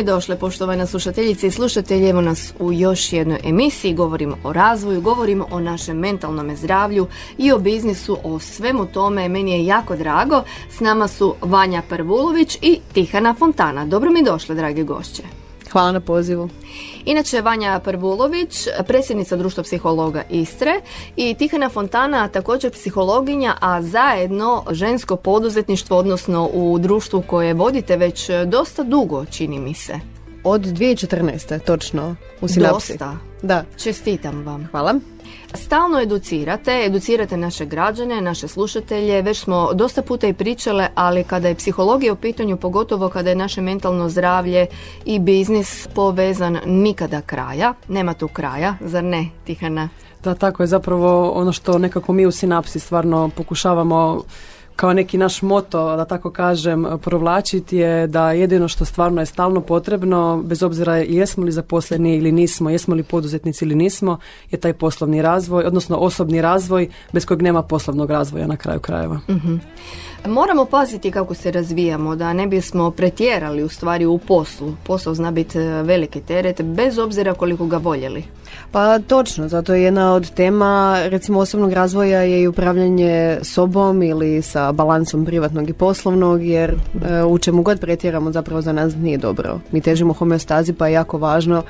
Mi došle, poštovane slušateljice i slušatelji. Evo nas u još jednoj emisiji. Govorimo o razvoju, govorimo o našem mentalnom zdravlju i o biznisu, o svemu tome. Meni je jako drago. S nama su Vanja Pervulović i Tihana Fontana. Dobro mi došle, drage gošće. Hvala na pozivu. Inače, Vanja Prvulović, predsjednica Društva psihologa Istre i Tihana Fontana, također psihologinja, a zajedno žensko poduzetništvo, odnosno u društvu koje vodite već dosta dugo, čini mi se. Od 2014. točno u sinapsi. Dosta. Da. Čestitam vam. Hvala. Stalno educirate, educirate naše građane, naše slušatelje, već smo dosta puta i pričale, ali kada je psihologija u pitanju, pogotovo kada je naše mentalno zdravlje i biznis povezan nikada kraja, nema tu kraja, zar ne, Tihana? Da, tako je. Zapravo ono što nekako mi u sinapsi stvarno pokušavamo kao neki naš moto, da tako kažem, provlačiti je da jedino što stvarno je stalno potrebno, bez obzira jesmo li zaposleni ili nismo, jesmo li poduzetnici ili nismo, je taj poslovni razvoj, odnosno osobni razvoj bez kojeg nema poslovnog razvoja na kraju krajeva. Mhm. Moramo paziti kako se razvijamo, da ne bismo pretjerali u stvari u poslu. Posao zna biti e, veliki teret, bez obzira koliko ga voljeli. Pa točno, zato je jedna od tema recimo osobnog razvoja je i upravljanje sobom ili sa balansom privatnog i poslovnog jer e, u čemu god pretjeramo zapravo za nas nije dobro. Mi težimo homeostazi pa je jako važno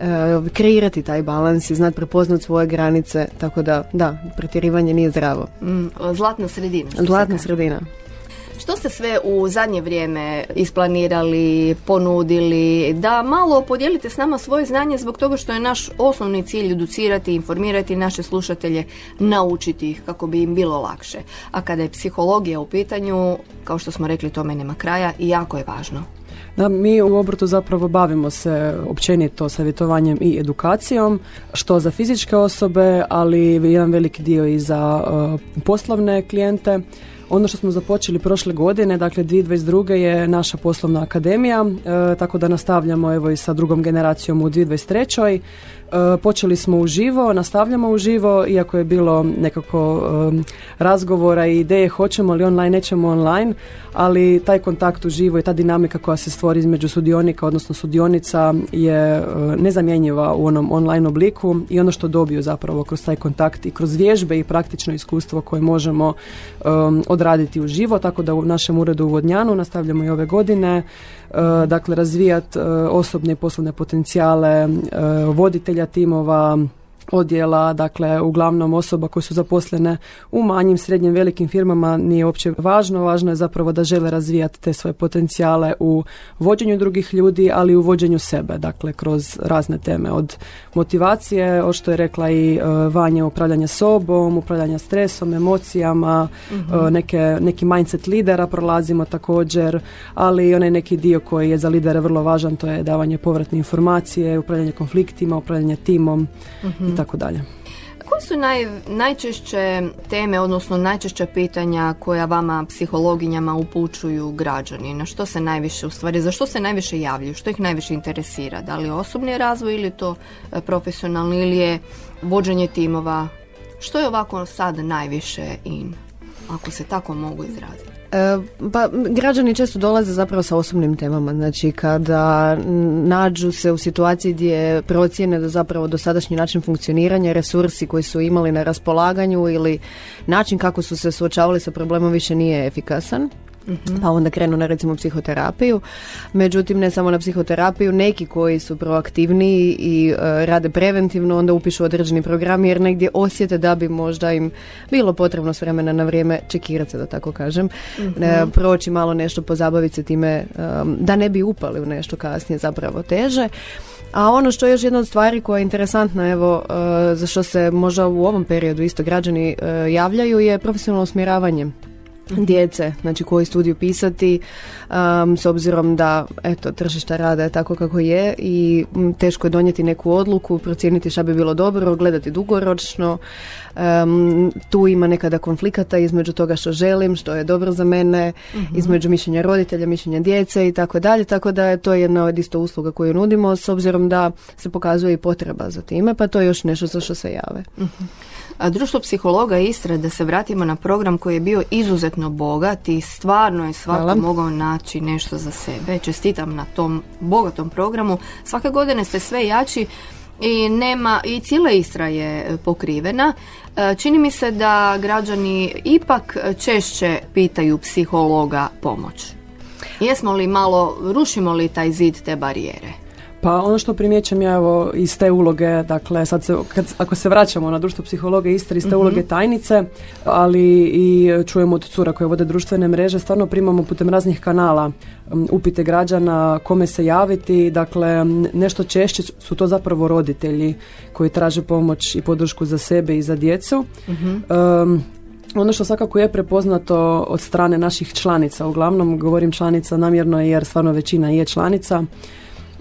e, kreirati taj balans i znati prepoznati svoje granice, tako da da, pretjerivanje nije zdravo. Mm, zlatna sredina. Zlatna sredina. Što ste sve u zadnje vrijeme isplanirali, ponudili, da malo podijelite s nama svoje znanje zbog toga što je naš osnovni cilj educirati, informirati naše slušatelje, naučiti ih kako bi im bilo lakše. A kada je psihologija u pitanju, kao što smo rekli, tome nema kraja i jako je važno. Da, mi u obrtu zapravo bavimo se općenito savjetovanjem i edukacijom, što za fizičke osobe, ali jedan veliki dio i za uh, poslovne klijente. Ono što smo započeli prošle godine, dakle 2022. je naša poslovna akademija, e, tako da nastavljamo evo i sa drugom generacijom u 2023. E, počeli smo uživo, nastavljamo uživo, iako je bilo nekako razgovora i ideje hoćemo li online, nećemo online, ali taj kontakt uživo i ta dinamika koja se stvori između sudionika, odnosno sudionica je e, nezamjenjiva u onom online obliku i ono što dobiju zapravo kroz taj kontakt i kroz vježbe i praktično iskustvo koje možemo um, odraditi uživo, tako da u našem uredu u Vodnjanu nastavljamo i ove godine, dakle razvijati osobne i poslovne potencijale e, voditelja timova, odjela, dakle uglavnom osoba koje su zaposlene u manjim, srednjim, velikim firmama nije uopće važno, važno je zapravo da žele razvijati te svoje potencijale u vođenju drugih ljudi, ali i u vođenju sebe, dakle kroz razne teme od motivacije, od što je rekla i e, Vanja, upravljanja sobom, upravljanja stresom, emocijama, e, neke, neki mindset lidera prolazimo također, ali i onaj neki dio koji je za lidere vrlo važan, to je davanje povratne informacije, upravljanje konfliktima, upravljanje timom i tako dalje. Koje su naj, najčešće teme, odnosno najčešća pitanja koja vama psihologinjama upućuju građani? Na što se najviše, u stvari, za što se najviše javljaju? Što ih najviše interesira? Da li osobni razvoj ili to e, profesionalni ili je vođenje timova? Što je ovako sad najviše in? Ako se tako mogu izraziti. E, pa građani često dolaze zapravo sa osobnim temama, znači kada nađu se u situaciji gdje procijene da zapravo dosadašnji način funkcioniranja, resursi koji su imali na raspolaganju ili način kako su se suočavali sa problemom više nije efikasan. Pa onda krenu na recimo psihoterapiju. Međutim, ne samo na psihoterapiju, neki koji su proaktivniji i e, rade preventivno, onda upišu određeni program jer negdje osjete da bi možda im bilo potrebno s vremena na vrijeme čekirati se, da tako kažem, e, proći malo nešto, pozabaviti se time e, da ne bi upali u nešto kasnije zapravo teže. A ono što je još jedna od stvari koja je interesantna, evo, za što se možda u ovom periodu isto građani javljaju, je profesionalno usmjeravanje djece, znači koji studiju pisati um, s obzirom da eto tržišta rada je tako kako je i teško je donijeti neku odluku, procijeniti šta bi bilo dobro, gledati dugoročno. Um, tu ima nekada konflikata između toga što želim, što je dobro za mene, mhm. između mišljenja roditelja, mišljenja djece i tako dalje, tako da je to jedna od isto usluga koju nudimo s obzirom da se pokazuje i potreba za time, pa to je još nešto za što se jave. uh Društvo psihologa Istre, da se vratimo na program koji je bio izuzetno bogat i stvarno je svako mogao naći nešto za sebe. Čestitam na tom bogatom programu. Svake godine ste sve jači i nema i cijela Istra je pokrivena. E, čini mi se da građani ipak češće pitaju psihologa pomoć. Jesmo li malo, rušimo li taj zid te barijere? Pa ono što primjećam ja evo iz te uloge, dakle sad se, kad, ako se vraćamo na društvo psihologa Istre, iz te mhm. uloge tajnice, ali i čujemo od cura koje vode društvene mreže, stvarno primamo putem raznih kanala upite građana kome se javiti, dakle nešto češće su to zapravo roditelji koji traže pomoć i podršku za sebe i za djecu. Um, ono što svakako je prepoznato od strane naših članica, uglavnom govorim članica namjerno jer stvarno većina je članica,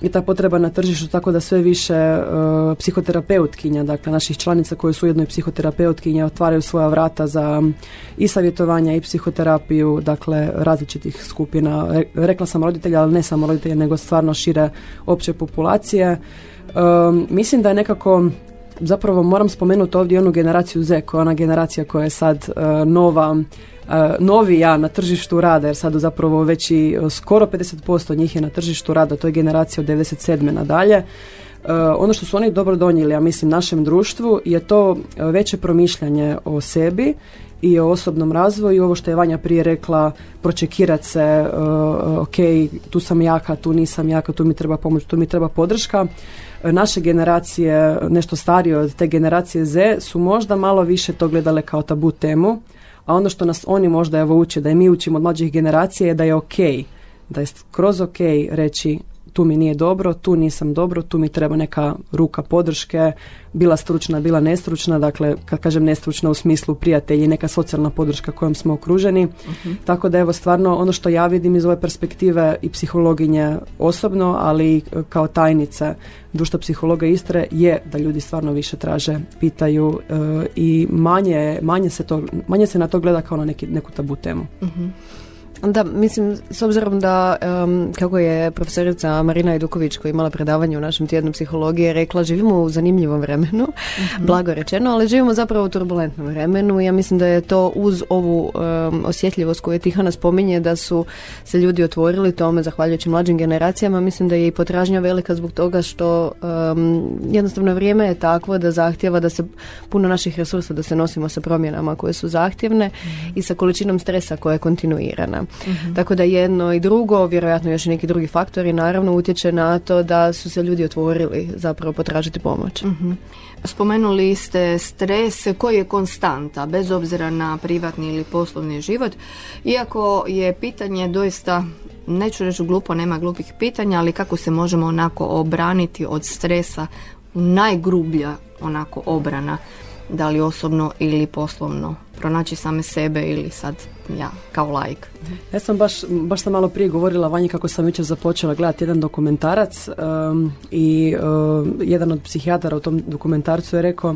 i ta potreba na tržištu tako da sve više uh, psihoterapeutkinja, dakle naših članica koje su ujedno i psihoterapeutkinje otvaraju svoja vrata za i savjetovanja i psihoterapiju, dakle različitih skupina. rekla sam roditelja, ali ne samo roditelja, nego stvarno šire opće populacije. Um, mislim da je nekako zapravo moram spomenuti ovdje onu generaciju Z, koja je ona generacija koja je sad uh, nova novi ja na tržištu rada, jer sad zapravo već i skoro 50% njih je na tržištu rada, to je generacija od 97. nadalje. ono što su oni dobro donijeli, ja mislim, našem društvu je to veće promišljanje o sebi i o osobnom razvoju ovo što je Vanja prije rekla, pročekirati se, ok, tu sam jaka, tu nisam jaka, tu mi treba pomoć, tu mi treba podrška. Naše generacije, nešto starije od te generacije Z, su možda malo više to gledale kao tabu temu a ono što nas oni možda evo uče, da i mi učimo od mlađih generacija je da je ok, da je skroz ok reći tu mi nije dobro, tu nisam dobro, tu mi treba neka ruka podrške, bila stručna, bila nestručna, dakle kad kažem nestručna u smislu prijatelji, neka socijalna podrška kojom smo okruženi. uh Tako da evo stvarno ono što ja vidim iz ove perspektive i psihologinje osobno, ali i kao tajnice društva psihologa Istre je da ljudi stvarno više traže, pitaju e, i manje, manje, se to, manje se na to gleda kao na neki, neku tabu temu. uh da, mislim, s obzirom da, kako je profesorica Marina Eduković koja je imala predavanje u našem tjednu psihologije rekla, živimo u zanimljivom vremenu, mm blago rečeno, ali živimo zapravo u turbulentnom vremenu. Ja mislim da je to uz ovu osjetljivost koju je Tihana spominje, da su se ljudi otvorili tome zahvaljujući mlađim generacijama. Mislim da je i potražnja velika zbog toga što jednostavno vrijeme je takvo da zahtjeva da se puno naših resursa da se nosimo sa promjenama koje su zahtjevne mhm. i sa količinom stresa koja je kontinuirana. Mhm. Tako da jedno i drugo, vjerojatno još i neki drugi faktori, naravno utječe na to da su se ljudi otvorili zapravo potražiti pomoć. Mhm. Spomenuli ste stres koji je konstanta, bez obzira na privatni ili poslovni život. Iako je pitanje doista neću reći glupo, nema glupih pitanja, ali kako se možemo onako obraniti od stresa najgrublja onako obrana, da li osobno ili poslovno, pronaći same sebe ili sad ja kao like. Ja sam baš, baš sam malo prije govorila Vanji kako sam jučer započela gledati jedan dokumentarac i jedan od psihijatara u tom dokumentarcu je rekao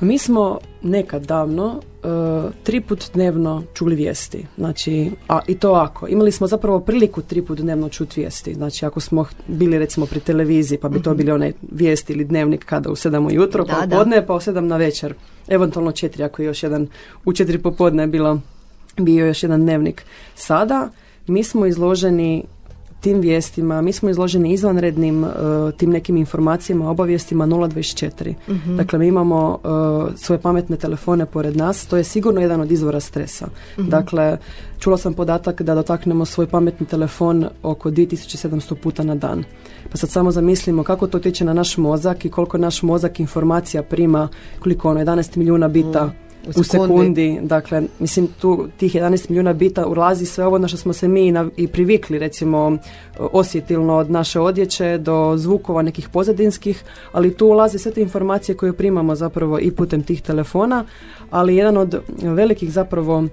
mi smo nekad davno uh, tri put dnevno čuli vijesti. Znači, a i to ako. Imali smo zapravo priliku tri put dnevno čuti vijesti. Znači, ako smo bili recimo pri televiziji, pa bi to mhm. bili one vijesti ili dnevnik kada u sedam ujutro, pa podne, pa u sedam na večer. Eventualno četiri, ako je još jedan, u četiri popodne je bilo bio još jedan dnevnik. Sada mi smo izloženi tim vijestima, mi smo izloženi izvanrednim uh, tim nekim informacijama, obavijestima 024. uh Dakle, mi imamo uh, svoje pametne telefone pored nas, to je sigurno jedan od izvora stresa. uh Dakle, čula sam podatak da dotaknemo svoj pametni telefon oko 2700 puta na dan. Pa sad samo zamislimo kako to utječe na naš mozak i koliko naš mozak informacija prima, koliko ono, 11 milijuna bita mm u sekundi. Dakle, mislim, tu tih 11 milijuna bita ulazi sve ovo na što smo se mi i privikli, recimo, osjetilno od naše odjeće do zvukova nekih pozadinskih, ali tu ulazi sve te informacije koje primamo zapravo i putem tih telefona, ali jedan od velikih zapravo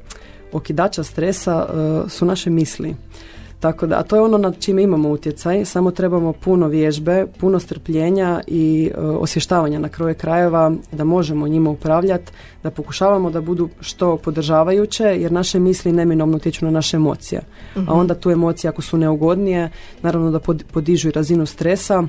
okidača stresa e, su naše misli. Tako da, a to je ono nad čime imamo utjecaj, samo trebamo puno vježbe, puno strpljenja i e, osvještavanja na kraju krajeva da možemo njima upravljati, da pokušavamo da budu što podržavajuće, jer naše misli neminovno utječu na naše emocije. A onda tu emocije ako su neugodnije, naravno da podižu i razinu stresa,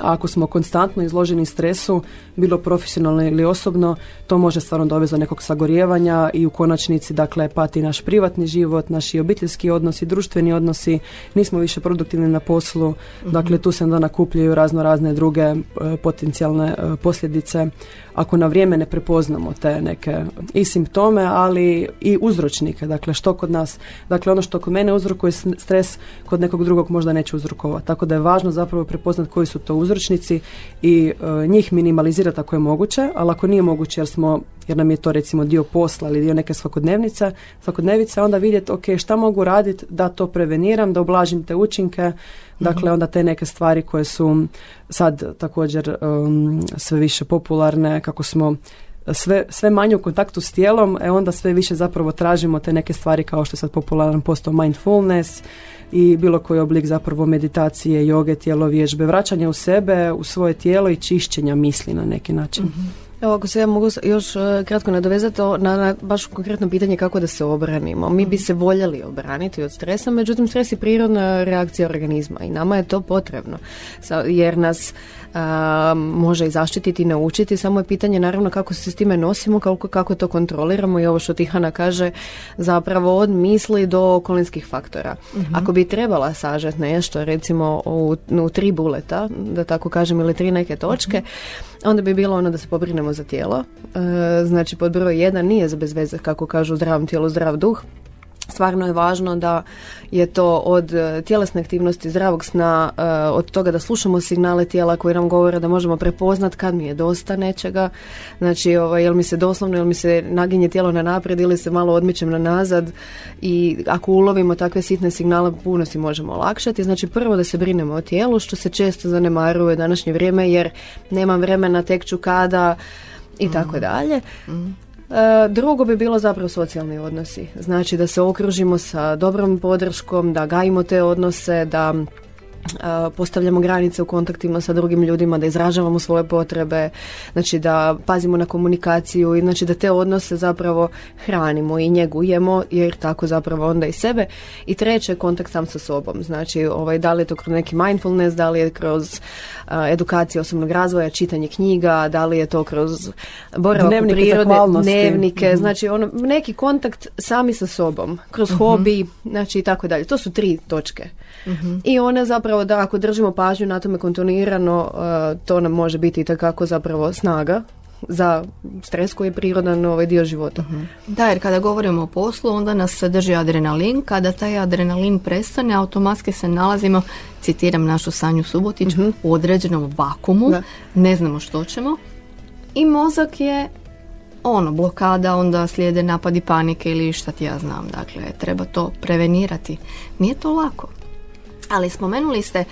a ako smo konstantno izloženi stresu, bilo profesionalno ili osobno, to može stvarno dovesti do nekog sagorijevanja i u konačnici, dakle, pati naš privatni život, naši obiteljski odnosi, društveni odnosi, nismo više produktivni na poslu, mhm. dakle, tu se onda nakupljaju razno razne druge e, potencijalne e, posljedice. Ako na vrijeme ne prepoznamo te neke i simptome, ali i uzročnike, dakle, što kod nas, dakle, ono što kod mene uzrokuje stres, kod nekog drugog možda neće uzrokovati, tako da je važno zapravo prepoznati koji su to uzročnici i e, njih minimalizirati ako je moguće, ali ako nije moguće jer smo jer nam je to recimo dio posla ili dio neke svakodnevnice, svakodnevice, onda vidjeti ok, šta mogu raditi da to preveniram, da ublažim te učinke, dakle onda te neke stvari koje su sad također um, sve više popularne, kako smo sve, sve manje u kontaktu s tijelom, e onda sve više zapravo tražimo te neke stvari kao što je sad popularan postao mindfulness, i bilo koji oblik zapravo meditacije, joge, tijelo vježbe, vraćanja u sebe, u svoje tijelo i čišćenja misli na neki način. Mhm. Evo, ako se ja mogu još e, kratko nadovezati na, na baš konkretno pitanje kako da se obranimo. Mi bi mhm. se voljeli obraniti od stresa, međutim stres je prirodna reakcija organizma i nama je to potrebno. Jer nas može i zaštititi i naučiti, samo je pitanje naravno kako se s time nosimo, kako, kako to kontroliramo i ovo što Tihana kaže zapravo od misli do okolinskih faktora. Mhm. Ako bi trebala sažeti nešto recimo u, u tri buleta, da tako kažem, ili tri neke točke, mhm. onda bi bilo ono da se pobrinemo za tijelo. E, znači pod broj jedan nije za bez veze kako kažu zdravom tijelu zdrav duh, Stvarno je važno da je to od e, tjelesne aktivnosti, zdravog sna, e, od toga da slušamo signale tijela koji nam govore da možemo prepoznat kad mi je dosta nečega. Znači, ovaj, jel mi se doslovno, jel mi se naginje tijelo na naprijed ili se malo odmičem na nazad i ako ulovimo takve sitne signale puno si možemo olakšati. Znači, prvo da se brinemo o tijelu, što se često zanemaruje današnje vrijeme jer nemam vremena, tek ću kada i tako dalje. Mm. E, drugo bi bilo zapravo socijalni odnosi. Znači da se okružimo sa dobrom podrškom, da gajimo te odnose, da postavljamo granice u kontaktima sa drugim ljudima, da izražavamo svoje potrebe, znači da pazimo na komunikaciju i znači da te odnose zapravo hranimo i njegujemo jer tako zapravo onda i sebe. I treće, kontakt sam sa sobom. Znači ovaj, da li je to kroz neki mindfulness, da li je kroz edukaciju osobnog razvoja, čitanje knjiga, da li je to kroz boravak dnevnike, prirode, dnevnike, mhm. znači ono, neki kontakt sami sa sobom, kroz uh hobi, znači i tako dalje. To su tri točke. Mhm. I one zapravo da ako držimo pažnju na tome kontinuirano, uh, to nam može biti i takako zapravo snaga za stres koji je prirodan ovaj dio života. Da, jer kada govorimo o poslu, onda nas drži adrenalin. Kada taj adrenalin prestane, automatski se nalazimo, citiram našu Sanju Subotić, uh u određenom vakumu, ne znamo što ćemo. I mozak je ono, blokada, onda slijede napadi panike ili šta ti ja znam. Dakle, treba to prevenirati. Nije to lako. Ali spomenuli ste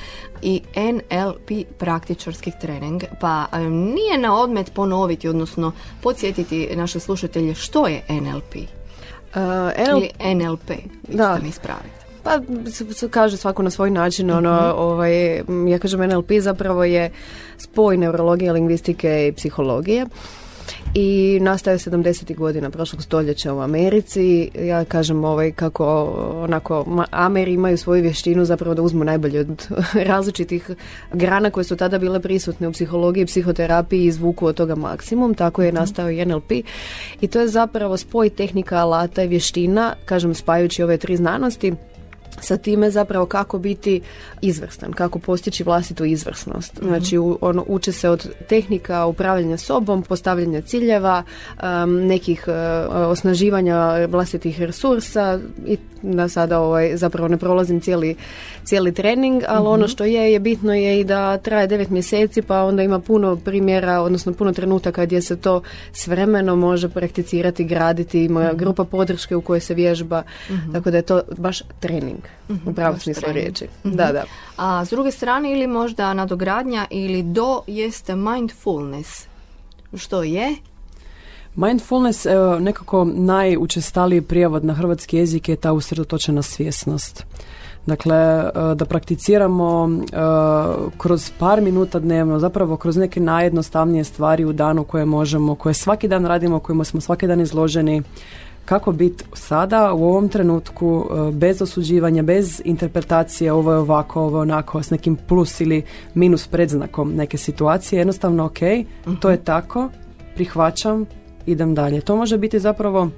i NLP praktičarski trening, pa nije na odmet ponoviti, odnosno podsjetiti naše slušatelje što je NLP. Uh, Ili NLP, da. mi ispravite. Pa se kaže svako na svoj način, ono, mhm. ovaj, ja kažem NLP zapravo je spoj neurologije, lingvistike i psihologije i nastaje 70. godina prošlog stoljeća u Americi. Ja kažem ovaj kako onako Ameri imaju svoju vještinu zapravo da uzmu najbolje od različitih grana koje su tada bile prisutne u psihologiji psihoterapiji i izvuku od toga maksimum. Tako je mhm. nastao i NLP i to je zapravo spoj tehnika, alata i vještina, kažem spajući ove tri znanosti sa time zapravo kako biti izvrstan, kako postići vlastitu izvrsnost. Mhm. Znači ono, uče se od tehnika upravljanja sobom, postavljanja ciljeva, nekih uh, osnaživanja vlastitih resursa i da sada ovaj, zapravo ne prolazim cijeli, cijeli trening, ali ono mhm. što je, je bitno je i da traje devet mjeseci pa onda ima puno primjera, odnosno puno trenutaka gdje se to s vremenom može prakticirati, graditi, ima mhm. grupa podrške u kojoj se vježba, tako da je to baš trening u pravom smislu riječi. Da, da. A s druge strane ili možda nadogradnja ili do jeste mindfulness. Što je? Mindfulness, evo, nekako najučestaliji prijevod na hrvatski jezik je ta usredotočena svjesnost. Dakle, e, da prakticiramo e, kroz par minuta dnevno, zapravo kroz neke najjednostavnije stvari u danu koje možemo, koje svaki dan radimo, kojima smo svaki dan izloženi, kako biti sada u ovom trenutku e, bez osuđivanja, bez interpretacije ovo je ovako, ovo je onako s nekim plus ili minus predznakom neke situacije, jednostavno ok, to je tako, prihvaćam, idem dalje. To može biti zapravo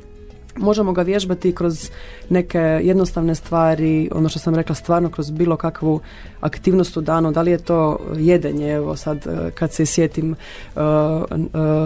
Možemo ga vježbati kroz neke jednostavne stvari, ono što sam rekla stvarno kroz bilo kakvu aktivnost u danu, da li je to jedenje, evo sad e, kad se sjetim e, e,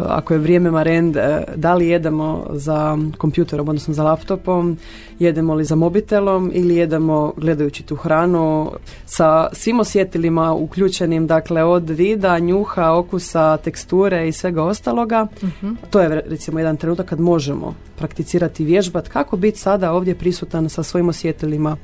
ako je vrijeme marend, da li jedemo za kompjuterom, odnosno za laptopom, jedemo li za mobitelom ili jedemo gledajući tu hranu sa svim osjetilima uključenim, dakle od vida, njuha, okusa, teksture i svega ostaloga. Mhm. To je recimo jedan trenutak kad možemo prakticirati vježbat kako biti sada ovdje prisutan sa svojim osjetilima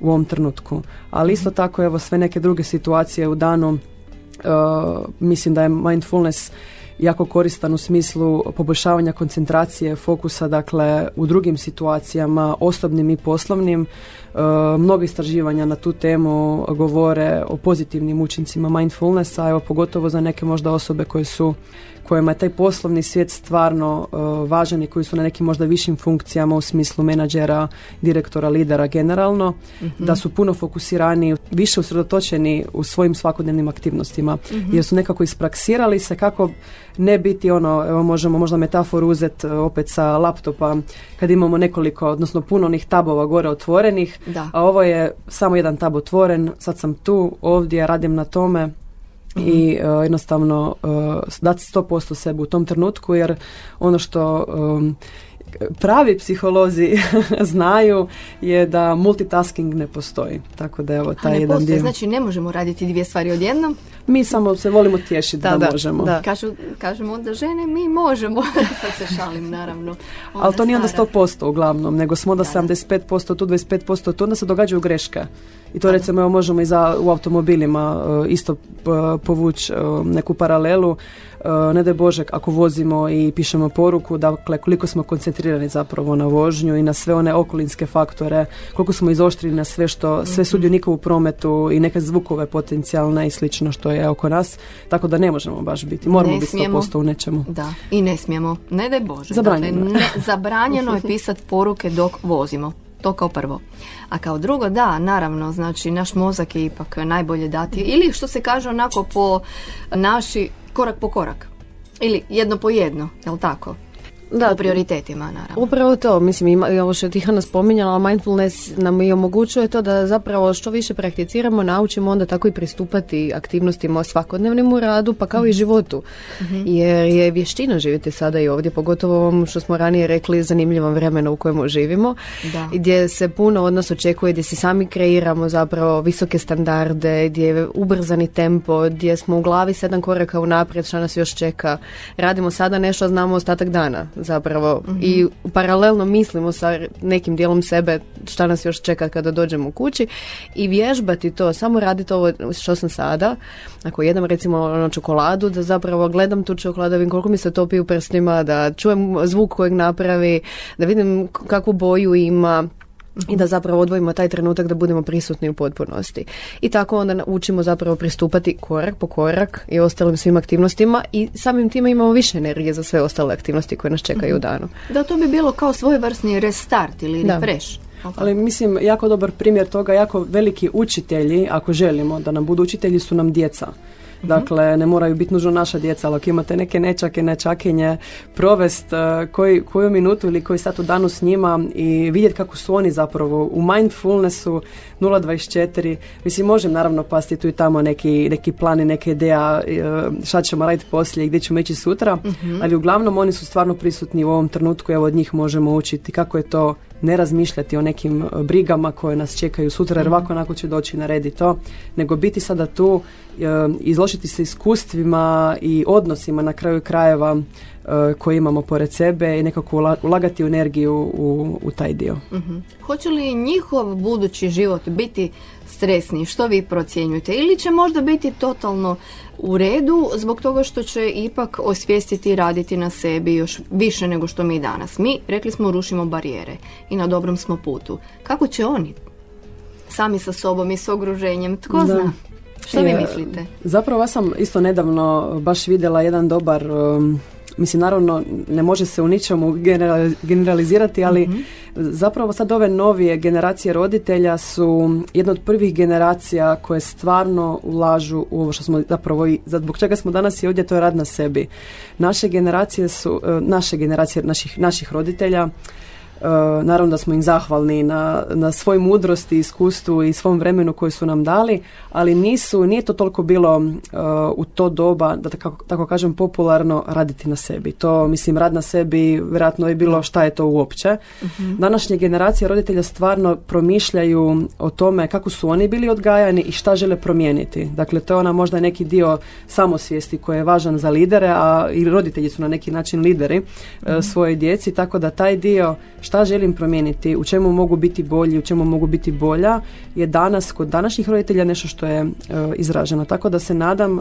u ovom trenutku. Ali isto mhm. tako evo sve neke druge situacije u danu uh, mislim da je mindfulness jako koristan u smislu poboljšavanja koncentracije, fokusa, dakle u drugim situacijama, osobnim i poslovnim. E, mnogo istraživanja na tu temu govore o pozitivnim učincima mindfulnessa, evo pogotovo za neke možda osobe koje su kojima je taj poslovni svijet stvarno uh, važan i koji su na nekim možda višim funkcijama u smislu menadžera, direktora, lidera generalno, mhm. da su puno fokusirani, više usredotočeni u svojim svakodnevnim aktivnostima, mhm. jer su nekako ispraksirali se kako ne biti ono, evo možemo možda metaforu uzeti uh, opet sa laptopa kad imamo nekoliko, odnosno puno onih tabova gore otvorenih, da. a ovo je samo jedan tab otvoren, sad sam tu, ovdje, radim na tome, i uh, jednostavno uh, dati 100% sebe u tom trenutku jer ono što um, pravi psiholozi znaju je da multitasking ne postoji. Tako da evo taj ne jedan postoji, Znači ne možemo raditi dvije stvari odjednom. Mi samo se volimo tješiti da, da, možemo. Da. Kažu, kažemo onda žene mi možemo. Sad se šalim naravno. Ali to nije onda 100% uglavnom, nego smo onda 75% tu, 25% tu, onda se događaju greške. I to recimo evo, možemo i za, u automobilima uh, isto uh, povući uh, neku paralelu. Ne daj Bože ako vozimo i pišemo poruku, dakle koliko smo koncentrirani zapravo na vožnju i na sve one okolinske faktore, koliko smo izoštrili na sve što, sve mhm. sudionike u prometu i neke zvukove potencijalne i slično što je oko nas, tako da ne možemo baš biti. Moramo biti 100% u nečemu. Da, i ne smijemo. Ne daj Bože. Zabranjeno. Dakle, ne, zabranjeno je pisati poruke dok vozimo. To kao prvo. A kao drugo, da, naravno, znači naš mozak je ipak najbolje dati. Ili što se kaže onako po naši korak po korak. Ili jedno po jedno, jel tako? Da, o prioritetima naravno. Upravo to, mislim, ima, ovo što je Tihana spominjala, mindfulness nam i omogućuje to da zapravo što više prakticiramo, naučimo onda tako i pristupati aktivnostima svakodnevnim u radu, pa kao i mhm. životu. Mhm. Jer je vještina živjeti sada i ovdje, pogotovo ovom što smo ranije rekli, zanimljivom vremenu u kojemu živimo, da. gdje se puno od nas očekuje, gdje si sami kreiramo zapravo visoke standarde, gdje je ubrzani tempo, gdje smo u glavi sedam koraka unaprijed, što nas još čeka. Radimo sada nešto, znamo ostatak dana zapravo. I paralelno mislimo sa nekim dijelom sebe šta nas još čeka kada dođemo u kući i vježbati to, samo raditi ovo što sam sada, ako jedem recimo ono čokoladu, da zapravo gledam tu čokoladu, vidim koliko mi se topi u prstima, da čujem zvuk kojeg napravi, da vidim kakvu boju ima, i da zapravo odvojimo taj trenutak da budemo prisutni u potpunosti. I tako onda učimo zapravo pristupati korak po korak i ostalim svim aktivnostima i samim time imamo više energije za sve ostale aktivnosti koje nas čekaju u danu. Da, to bi bilo kao svojevrsni restart ili refresh. Ali mislim, jako dobar primjer toga, jako veliki učitelji, ako želimo da nam budu učitelji, su nam djeca. Mhm. Dakle, ne moraju biti nužno naša djeca, ali ako imate neke nečake, nečakinje, provest uh, koji, koju minutu ili koji sat u danu s njima i vidjeti kako su oni zapravo u mindfulnessu 0.24. Mislim, možem naravno pasti tu i tamo neki, neki plan i neke ideja uh, šta ćemo raditi poslije i gdje ćemo ići sutra, mhm. ali uglavnom oni su stvarno prisutni u ovom trenutku i evo od njih možemo učiti kako je to ne razmišljati o nekim e, brigama koje nas čekaju sutra jer mhm. ovako onako će doći na red i to, nego biti sada tu, e, izložiti se iskustvima i odnosima na kraju krajeva koje imamo pored sebe i nekako ulagati energiju u, u taj dio. uh Hoće li njihov budući život biti stresni? Što vi procjenjujete? Ili će možda biti totalno u redu zbog toga što će ipak osvijestiti i raditi na sebi još više nego što mi danas. Mi, rekli smo, rušimo barijere i na dobrom smo putu. Kako će oni sami sa sobom i s ogruženjem? Tko da. zna? Što vi mislite? Zapravo ja sam isto nedavno baš vidjela jedan dobar um, mislim naravno ne može se u ničemu generalizirati, ali mhm. zapravo sad ove novije generacije roditelja su jedna od prvih generacija koje stvarno ulažu u ovo što smo zapravo i zbog čega smo danas i ovdje to je rad na sebi. Naše generacije su, e, naše generacije naših, naših roditelja naravno da smo im zahvalni na, na svoj mudrosti, iskustvu i svom vremenu koji su nam dali, ali nisu, nije to toliko bilo e, u to doba, da tako, tako kažem, popularno raditi na sebi. To, mislim, rad na sebi vjerojatno je bilo šta je to uopće. uh Današnje generacije roditelja stvarno promišljaju o tome kako su oni bili odgajani i šta žele promijeniti. Dakle, to je ona možda neki dio samosvijesti koji je važan za lidere, a i roditelji su na neki način lideri uh svoje djeci, tako da taj dio šta želim promijeniti, u čemu mogu biti bolji, u čemu mogu biti bolja, je danas kod današnjih roditelja nešto što je e, izraženo. Tako da se nadam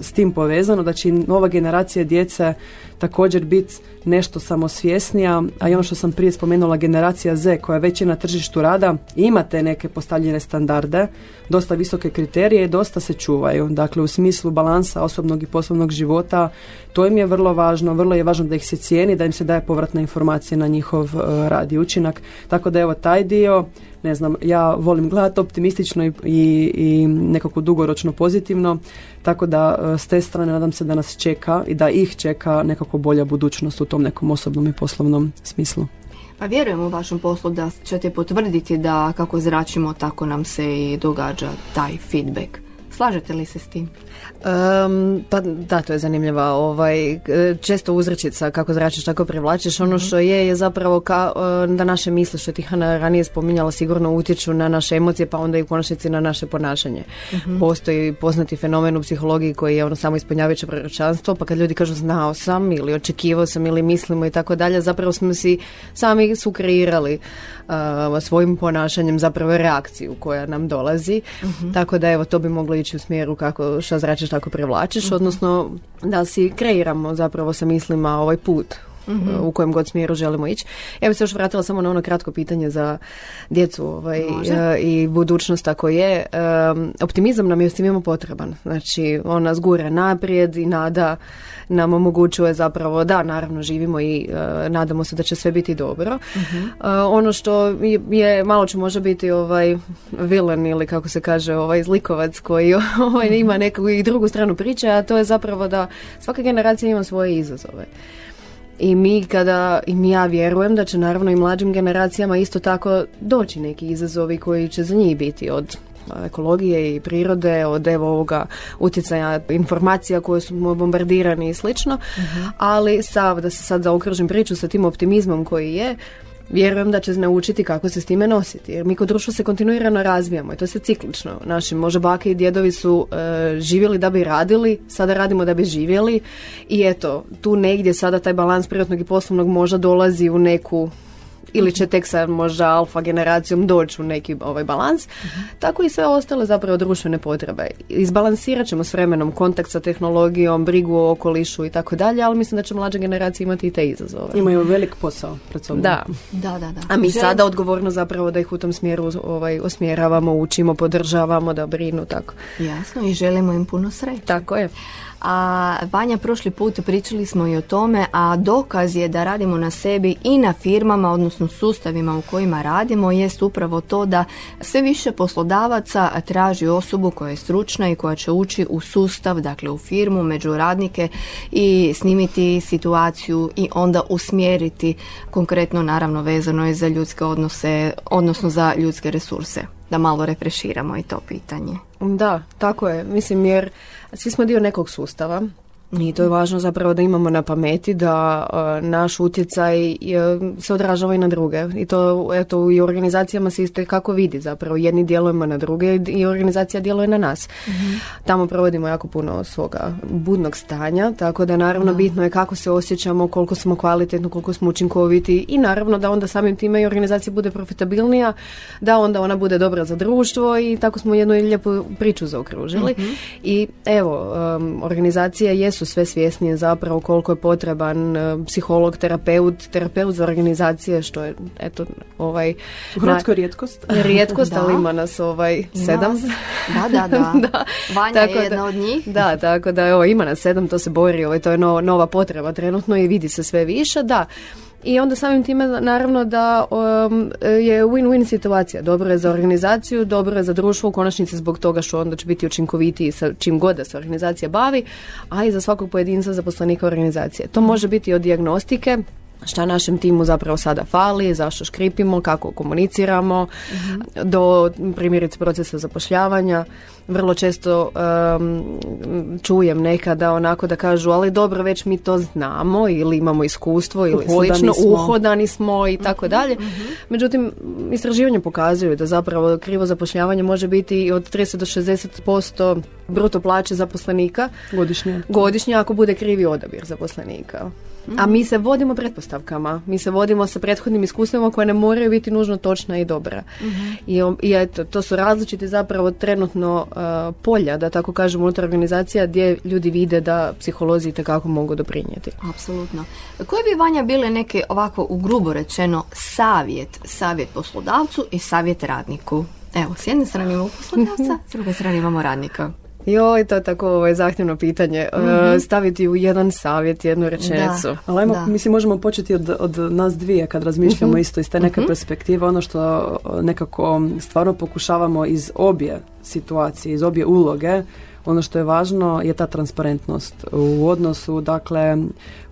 s tim povezano da će nova generacija djece također biti nešto samosvjesnija, a i ono što sam prije spomenula generacija Z koja već je na tržištu rada ima te neke postavljene standarde, dosta visoke kriterije i dosta se čuvaju. Dakle, u smislu balansa osobnog i poslovnog života, to im je vrlo važno, vrlo je važno da ih se cijeni, da im se daje povratna informacija na njihov uh, rad i učinak. Tako da evo taj dio ne znam, ja volim gledati optimistično i, i, nekako dugoročno pozitivno, tako da e, s te strane nadam se da nas čeka i da ih čeka nekako bolja budućnost u tom nekom osobnom i poslovnom smislu. Pa vjerujem u vašem poslu da ćete potvrditi da kako zračimo tako nam se i događa taj feedback. Slažete li se s tim? Um, pa da, to je zanimljiva ovaj, često uzrečica kako zračiš tako privlačiš. Ono mhm. što je je zapravo ka, da naše misle što ti Hana ranije spominjala sigurno utječu na naše emocije pa onda i u konačnici na naše ponašanje. uh Postoji poznati fenomen u psihologiji koji je ono samo ispunjavajuće proročanstvo pa kad ljudi kažu znao sam ili očekivao sam ili mislimo i tako dalje zapravo smo si sami su kreirali svojim ponašanjem zapravo reakciju koja nam dolazi. Mhm. Tako da evo to bi moglo ići u smjeru kako što zračiš tako privlačiš, odnosno da si kreiramo zapravo sa mislima ovaj put u kojem god smjeru želimo ići. Ja bih se još vratila samo na ono kratko pitanje za djecu ovaj, e, i budućnost ako je. optimizam nam je svima potreban. Znači, on nas gura naprijed i nada nam omogućuje zapravo da, naravno, živimo i e, nadamo se da će sve biti dobro. uh ono što je, malo će može biti ovaj vilen ili kako se kaže, ovaj zlikovac koji ovaj, ima neku i drugu stranu priče, a to je zapravo da svaka generacija ima svoje izazove. I mi kada, i mi ja vjerujem da će naravno i mlađim generacijama isto tako doći neki izazovi koji će za njih biti od ekologije i prirode, od evo ovoga utjecaja informacija koje su bombardirani i slično, uh ali sav, da se sad zaokružim priču sa tim optimizmom koji je, vjerujem da će naučiti kako se s time nositi. Jer mi kod društva se kontinuirano razvijamo i to se ciklično. Naši možda bake i djedovi su e, živjeli da bi radili, sada radimo da bi živjeli i eto, tu negdje sada taj balans privatnog i poslovnog možda dolazi u neku ili će tek sa možda alfa generacijom doći u neki ovaj balans, tako i sve ostale zapravo društvene potrebe. Izbalansirat ćemo s vremenom kontakt sa tehnologijom, brigu o okolišu i tako dalje, ali mislim da će mlađe generacije imati i te izazove. Imaju velik posao pred sobom. Da. Da, da, da. A mi sada odgovorno zapravo da ih u tom smjeru ovaj, osmjeravamo, učimo, podržavamo, da brinu, tako. Jasno i želimo im puno sreće. Tako je. A Vanja, prošli put pričali smo i o tome, a dokaz je da radimo na sebi i na firmama, odnosno sustavima u kojima radimo, jest upravo to da sve više poslodavaca traži osobu koja je stručna i koja će ući u sustav, dakle u firmu, među radnike i snimiti situaciju i onda usmjeriti konkretno naravno vezano je za ljudske odnose, odnosno za ljudske resurse. Da malo refreširamo i to pitanje. Da, tako je. Mislim jer svi smo dio nekog sustava I to je važno zapravo da imamo na pameti da uh, naš utjecaj uh, se odražava i na druge. I to eto i u organizacijama se isto kako vidi zapravo. Jedni djelujemo na druge i organizacija djeluje na nas. Tamo provodimo jako puno svoga budnog stanja, tako da naravno bitno je kako se osjećamo, koliko smo kvalitetno, koliko smo učinkoviti i naravno da onda samim time i organizacija bude profitabilnija, da onda ona bude dobra za društvo i tako smo jednu lijepu priču zaokružili. I evo, um, organizacije jesu sve svjesnije zapravo koliko je potreban uh, psiholog, terapeut, terapeut za organizacije, što je eto ovaj U Hrvatskoj rijetkost. rijetkost, Da. ali ima nas ovaj sedam. Nas. Da, da, da. Da, Vanja tako je da- jedna od njih. Da, tako da evo ima nas sedam, to se bori, ovaj, to je no- nova potreba trenutno i vidi se sve više, da. I onda samim time naravno da um, je win-win situacija. Dobro je za organizaciju, dobro je za društvo u konačnici zbog toga što onda će biti učinkovitiji sa čim god da se organizacija bavi, a i za svakog pojedinca zaposlenika organizacije. To može biti od dijagnostike, šta našem timu zapravo sada fali, zašto škripimo, kako komuniciramo, do primjerice procesa zapošljavanja. Vrlo često um, čujem nekada onako da kažu, ali dobro, već mi to znamo ili imamo iskustvo ili Uhodani slično, smo. uhodani smo i tako dalje. Međutim, istraživanja pokazuju da zapravo krivo zapošljavanje može biti i od 30 do 60% bruto plaće zaposlenika Godišnje. godišnje ako bude krivi odabir zaposlenika. A mi se vodimo pretpostavkama, mi se vodimo sa prethodnim iskustvima koje ne moraju biti nužno točna i dobra. I, o- I eto, to su različiti zapravo trenutno uh, polja, da tako kažemo, unutar organizacija gdje ljudi vide da psiholozi itekako mogu doprinijeti. Apsolutno. Koje bi Vanja bile neke ovako u grubo rečeno savjet, savjet poslodavcu i savjet radniku? Evo, s jedne strane imamo poslodavca, s druge strane imamo radnika. Joj, to je tako ovaj, zahtjevno pitanje. Uh, staviti u jedan savjet, jednu rečenicu. Da. Ali ajmo, Da. mislim, možemo početi od, od nas dvije kad razmišljamo isto iz te neke perspektive. Ono što nekako stvarno pokušavamo iz obje situacije, iz obje uloge, ono što je važno je ta transparentnost u odnosu, dakle,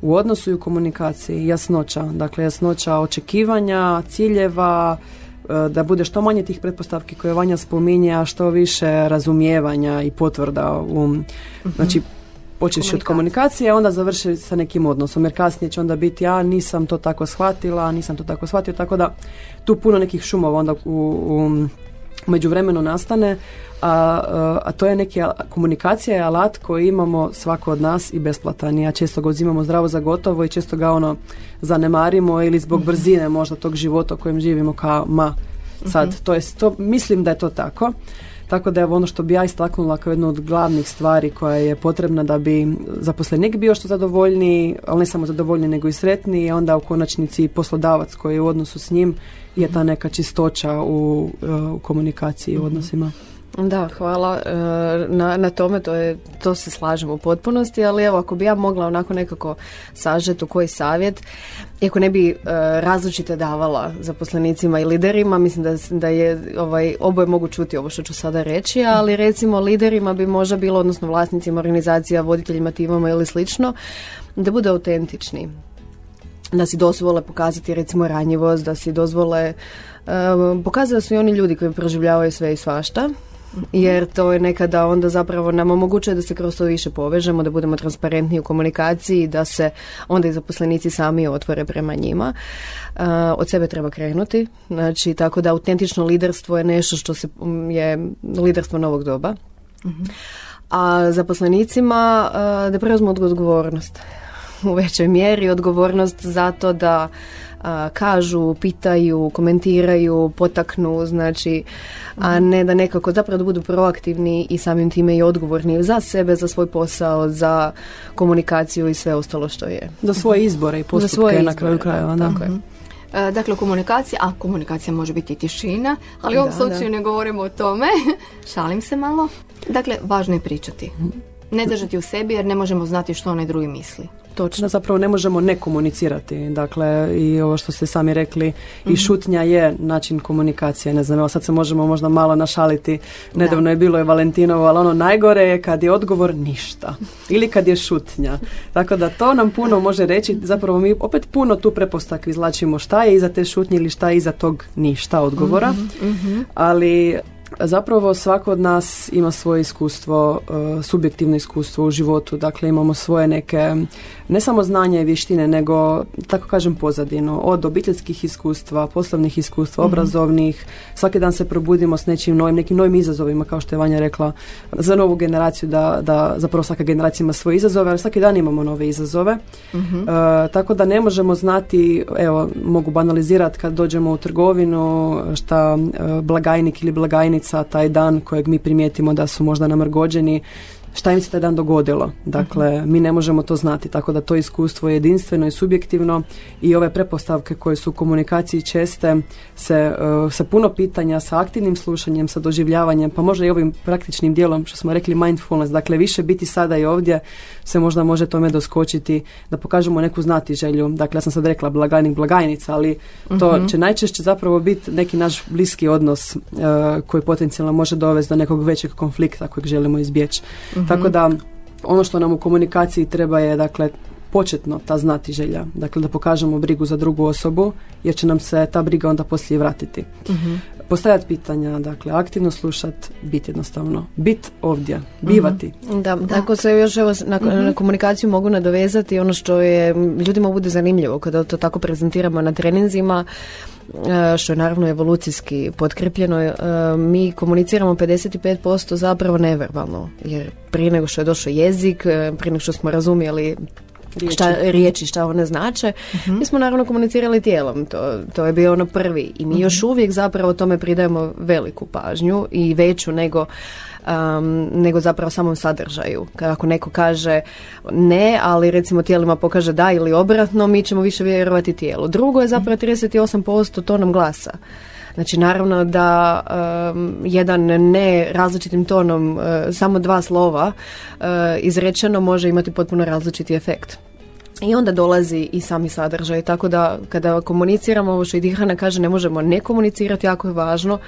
u odnosu i u komunikaciji, jasnoća, dakle, jasnoća očekivanja, ciljeva, da bude što manje tih pretpostavki koje Vanja spominje, a što više razumijevanja i potvrda u, znači, počeš od komunikacije, a onda završi sa nekim odnosom, jer kasnije će onda biti ja nisam to tako shvatila, nisam to tako shvatio, tako da tu puno nekih šumova onda u, u međuvremenu nastane, a, a to je neki, komunikacija je alat koji imamo svako od nas i besplatan. Ja često ga uzimamo zdravo za gotovo i često ga ono zanemarimo ili zbog brzine možda tog života u kojem živimo kao ma sad, to je, to, mislim da je to tako. Tako da je ono što bi ja istaknula kao jednu od glavnih stvari koja je potrebna da bi zaposlenik bio što zadovoljniji, ali ne samo zadovoljniji nego i sretniji, i onda u konačnici i poslodavac koji je u odnosu s njim je ta neka čistoća u, e, u komunikaciji i u odnosima. Da, hvala e, na, na tome, to, je, to se slažemo u potpunosti, ali evo ako bi ja mogla onako nekako sažeti u koji savjet, iako ne bi e, različite davala zaposlenicima i liderima, mislim da, da je ovaj, oboje mogu čuti ovo što ću sada reći, ali recimo liderima bi možda bilo, odnosno vlasnicima organizacija, voditeljima timama ili slično, da bude autentični, da si dozvole pokazati recimo ranjivost, da si dozvole um, da su i oni ljudi koji proživljavaju sve i svašta. Jer to je nekada onda zapravo nam omogućuje da se kroz to više povežemo, da budemo transparentni u komunikaciji, da se onda i zaposlenici sami otvore prema njima. Uh, od sebe treba krenuti, znači tako da autentično liderstvo je nešto što se um, je liderstvo novog doba. A zaposlenicima uh, da preuzmu odgovornost u većoj mjeri odgovornost za to da a, kažu, pitaju, komentiraju, potaknu, znači, a ne da nekako zapravo da budu proaktivni i samim time i odgovorni za sebe, za svoj posao, za komunikaciju i sve ostalo što je. Za svoje izbore i Za postupke svoje na kraju izbore, krajeva. da, tako je. E, Dakle, komunikacija, a komunikacija može biti i tišina, ali u ovom Da, slučaju ne govorimo o tome. Šalim se malo. Dakle, važno je pričati. Ne držati u sebi jer ne možemo znati što onaj drugi misli. Točno, zapravo ne možemo ne komunicirati. Dakle, i ovo što ste sami rekli, i šutnja je način komunikacije. Ne znam, evo sad se možemo možda malo našaliti. Nedavno je bilo je Valentinovo, ali ono najgore je kad je odgovor ništa. Ili kad je šutnja. Tako da to nam puno može reći. Zapravo mi opet puno tu prepostavku izlačimo šta je iza te šutnje ili šta je iza tog ništa odgovora. Ali Zapravo svako od nas ima svoje iskustvo, e, subjektivno iskustvo u životu, dakle imamo svoje neke, ne samo znanja i vještine, nego, tako kažem, pozadinu, od obiteljskih iskustva, poslovnih iskustva, Mhm. obrazovnih, svaki dan se probudimo s nečim novim, nekim novim izazovima, kao što je Vanja rekla, za novu generaciju, da, da zapravo svaka generacija ima svoje izazove, ali svaki dan imamo nove izazove, Mhm. E, tako da ne možemo znati, evo, mogu banalizirati kad dođemo u trgovinu, šta e, blagajnik ili blagajnica taj dan kojeg mi primijetimo da su možda namrgođeni, šta im se taj dan dogodilo. Dakle, mi ne možemo to znati, tako da to iskustvo je jedinstveno i subjektivno i ove prepostavke koje su u komunikaciji česte se e, sa puno pitanja, sa aktivnim slušanjem, sa doživljavanjem, pa možda i ovim praktičnim dijelom što smo rekli mindfulness, dakle više biti sada i ovdje se možda može tome doskočiti da pokažemo neku znati želju. Dakle, ja sam sad rekla blagajnik, blagajnica, ali to će najčešće zapravo biti neki naš bliski odnos e, koji potencijalno može dovesti do nekog većeg konflikta kojeg želimo izbjeći. Tako da ono što nam u komunikaciji treba je dakle početno ta znati želja. Dakle, da pokažemo brigu za drugu osobu, jer će nam se ta briga onda poslije vratiti. Postavljati pitanja, dakle, aktivno slušat, biti jednostavno. Bit ovdje, bivati. Da, tako se još evo na, na komunikaciju mogu nadovezati ono što je ljudima bude zanimljivo kada to tako prezentiramo na treninzima e, što je naravno evolucijski potkrepljeno, e, mi komuniciramo 55% zapravo neverbalno, jer prije nego što je došao jezik, e, prije nego što smo razumjeli Riječi. šta riječi, šta one znače. Mi smo naravno komunicirali tijelom, to, to je bio ono prvi i mi još uvijek zapravo tome pridajemo veliku pažnju i veću nego um, nego zapravo samom sadržaju. Ako neko kaže ne, ali recimo tijelima pokaže da ili obratno, mi ćemo više vjerovati tijelu. Drugo je zapravo 38% tonom glasa. Znači naravno da um, jedan ne različitim tonom, uh, samo dva slova uh, izrečeno može imati potpuno različiti efekt. I onda dolazi i sami sadržaj, tako da kada komuniciramo, ovo što i Dihana kaže, ne možemo ne komunicirati, jako je važno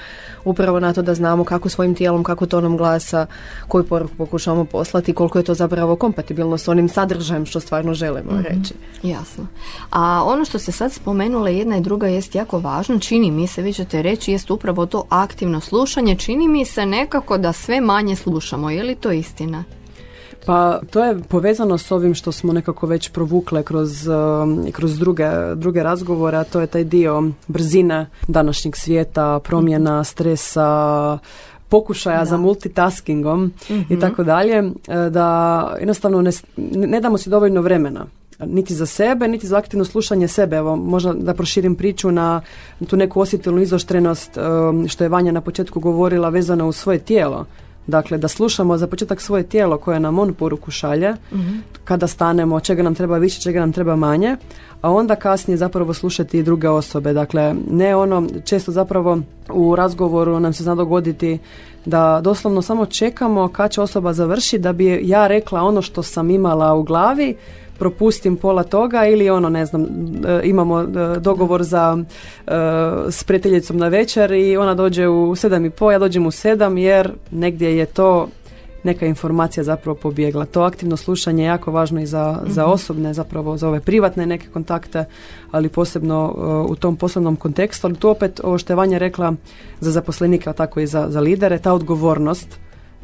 upravo na to da znamo kako svojim tijelom, kako tonom glasa, koju poruku pokušavamo poslati, koliko je to zapravo kompatibilno s onim sadržajem što stvarno želimo reći. Jasno. A ono što ste sad spomenule, jedna i druga jest jako važno, čini mi se, vi ćete reći, jest upravo to aktivno slušanje. Čini mi se nekako da sve manje slušamo. Je li to istina? Pa to je povezano s ovim što smo nekako već provukle kroz, um, kroz druge, druge razgovore, a to je taj dio brzine današnjeg svijeta, promjena, stresa, pokušaja za multitaskingom i tako dalje, e, da jednostavno ne, ne damo si dovoljno vremena niti za sebe, niti za aktivno slušanje sebe. Evo, možda da proširim priču na tu neku osjetilnu izoštrenost um, što je Vanja na početku govorila vezano u svoje tijelo. Dakle, da slušamo za početak svoje tijelo koje nam on poruku šalje, kada stanemo, čega nam treba više, čega nam treba manje, a onda kasnije zapravo slušati i druge osobe. Dakle, ne ono, često zapravo u razgovoru nam se zna dogoditi da doslovno samo čekamo kad će osoba završi da bi ja rekla ono što sam imala u glavi, propustim pola toga ili ono ne znam e, imamo e, dogovor za e, s prijateljicom na večer i ona dođe u sedam i po, ja dođem u sedam jer negdje je to neka informacija zapravo pobjegla. To aktivno slušanje je jako važno i za, za osobne, zapravo za ove privatne neke kontakte, ali posebno e, u tom poslovnom kontekstu. Ali tu opet, ovo što je Vanja rekla za zaposlenike, a tako i za, za lidere, ta odgovornost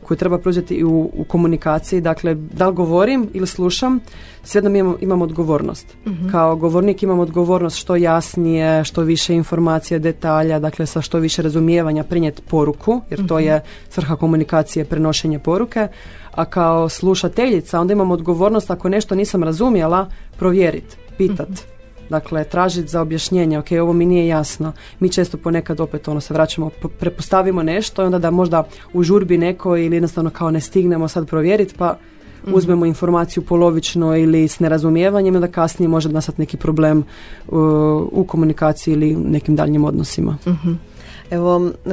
koju treba preuzeti i u, u komunikaciji. Dakle, da li govorim ili slušam, svejedno mi imam, imam odgovornost. Kao govornik imam odgovornost što jasnije, što više informacija, detalja, dakle sa što više razumijevanja prenijeti poruku, jer to je svrha komunikacije, prenošenje poruke. A kao slušateljica onda imam odgovornost ako nešto nisam razumjela, provjeriti, pitat. Dakle, tražiti za objašnjenje, ok, ovo mi nije jasno. Mi često ponekad opet ono se vraćamo, prepostavimo nešto i onda da možda u žurbi neko ili jednostavno kao ne stignemo sad provjeriti, pa uzmemo informaciju polovično ili s nerazumijevanjem i da kasnije može nastati neki problem uh, u komunikaciji ili nekim daljnjim odnosima. Evo, e,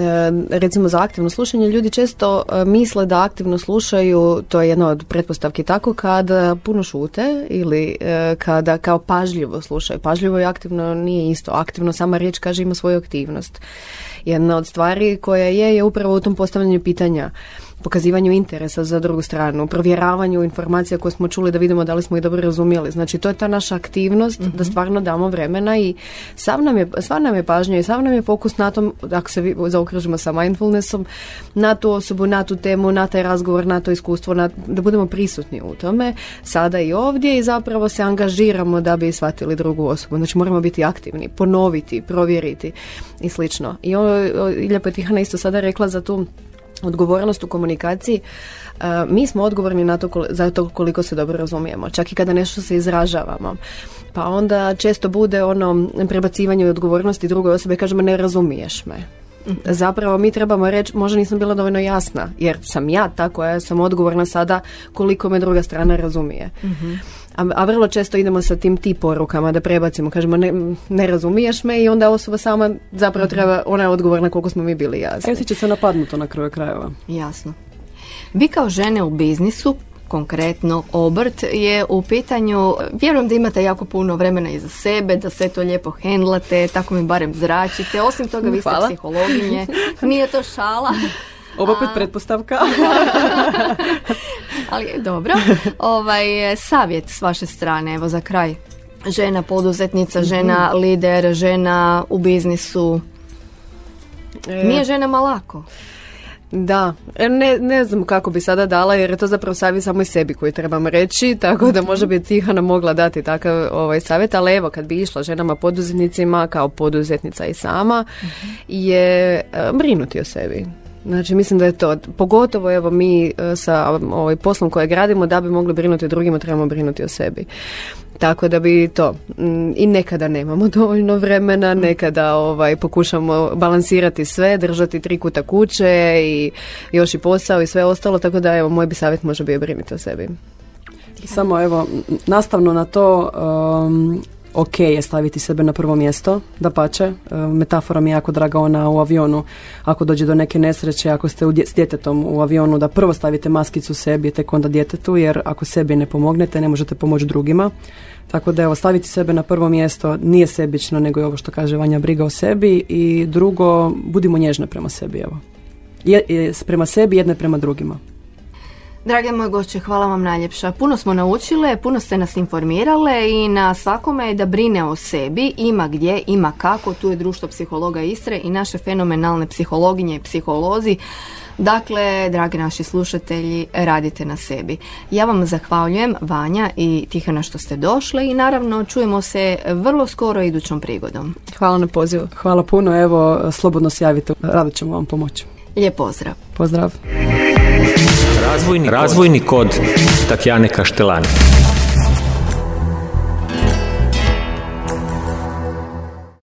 recimo za aktivno slušanje, ljudi često e, misle da aktivno slušaju, to je jedna od pretpostavki tako, kada puno šute ili e, kada kao pažljivo slušaju. Pažljivo i aktivno nije isto. Aktivno sama riječ kaže ima svoju aktivnost. Jedna od stvari koja je, je upravo u tom postavljanju pitanja. pokazivanju interesa za drugu stranu, provjeravanju informacija koje smo čuli da vidimo da li smo ih dobro razumjeli. Znači to je ta naša aktivnost da stvarno damo vremena i sav nam je, sva nam je pažnja i sav nam je fokus na tom, ako se zaokružimo sa mindfulnessom, na tu osobu, na tu temu, na taj razgovor, na to iskustvo, na, da budemo prisutni u tome, sada i ovdje i zapravo se angažiramo da bi shvatili drugu osobu. Znači moramo biti aktivni, ponoviti, provjeriti i slično. I ovo, o, Ilja Petihana isto sada rekla za tu odgovornost u komunikaciji. Mi smo odgovorni na to koli- za to koliko se dobro razumijemo, čak i kada nešto se izražavamo. Pa onda često bude ono prebacivanje odgovornosti druge osobe, kažemo ne razumiješ me. Zapravo mi trebamo reći, možda nisam bila dovoljno jasna, jer sam ja ta koja sam odgovorna sada koliko me druga strana razumije. A, a vrlo često idemo sa tim ti porukama da prebacimo, kažemo ne, ne razumiješ me i onda osoba sama zapravo treba, ona je odgovorna koliko smo mi bili jasni. Osjeća se napadnuto na kraju krajeva. Jasno. Vi kao žene u biznisu, konkretno obrt, je u pitanju, vjerujem da imate jako puno vremena iza sebe, da sve to lijepo hendlate, tako mi barem zračite. Osim toga, vi ste Hvala. psihologinje. Nije to šala. Ovo opet pretpostavka. Ali dobro. Ovaj savjet s vaše strane, evo za kraj. Žena poduzetnica, žena lider, žena u biznisu. E, Nije ženama lako. Da, E, ne, ne znam kako bi sada dala jer je to zapravo savjet samo i sebi koji trebam reći, tako da može bi Tihana mogla dati takav ovaj savjet, ali evo kad bi išla ženama poduzetnicima kao poduzetnica i sama je e, brinuti o sebi. Znači mislim da je to, pogotovo evo mi e, sa ovaj poslom koje gradimo da bi mogli brinuti o drugima trebamo brinuti o sebi. Tako da bi to mm, i nekada nemamo dovoljno vremena, nekada ovaj pokušamo balansirati sve, držati tri kuta kuće i još i posao i sve ostalo, tako da evo moj bi savjet može bio brinuti o sebi. Samo evo, nastavno na to, um, ok je staviti sebe na prvo mjesto, da pače. metafora mi je jako draga ona u avionu, ako dođe do neke nesreće, ako ste s djetetom u avionu, da prvo stavite maskicu sebi, tek onda djetetu, jer ako sebi ne pomognete, ne možete pomoći drugima. Tako da evo, staviti sebe na prvo mjesto nije sebično, nego je ovo što kaže Vanja, briga o sebi i drugo, budimo nježne prema sebi, evo. Je, je- prema sebi, jedne prema drugima. Drage moje gošće, hvala vam najljepša. Puno smo naučile, puno ste nas informirale i na svakome je da brine o sebi, ima gdje, ima kako, tu je društvo psihologa Istre i naše fenomenalne psihologinje i psiholozi. Dakle, dragi naši slušatelji, radite na sebi. Ja vam zahvaljujem, Vanja i Tihana što ste došle i naravno čujemo se vrlo skoro idućom prigodom. Hvala na pozivu. Hvala puno, evo, slobodno se javite, rado ćemo vam pomoći. Lijep pozdrav. Pozdrav. Razvojni, Razvojni kod Tatjane Kaštelani.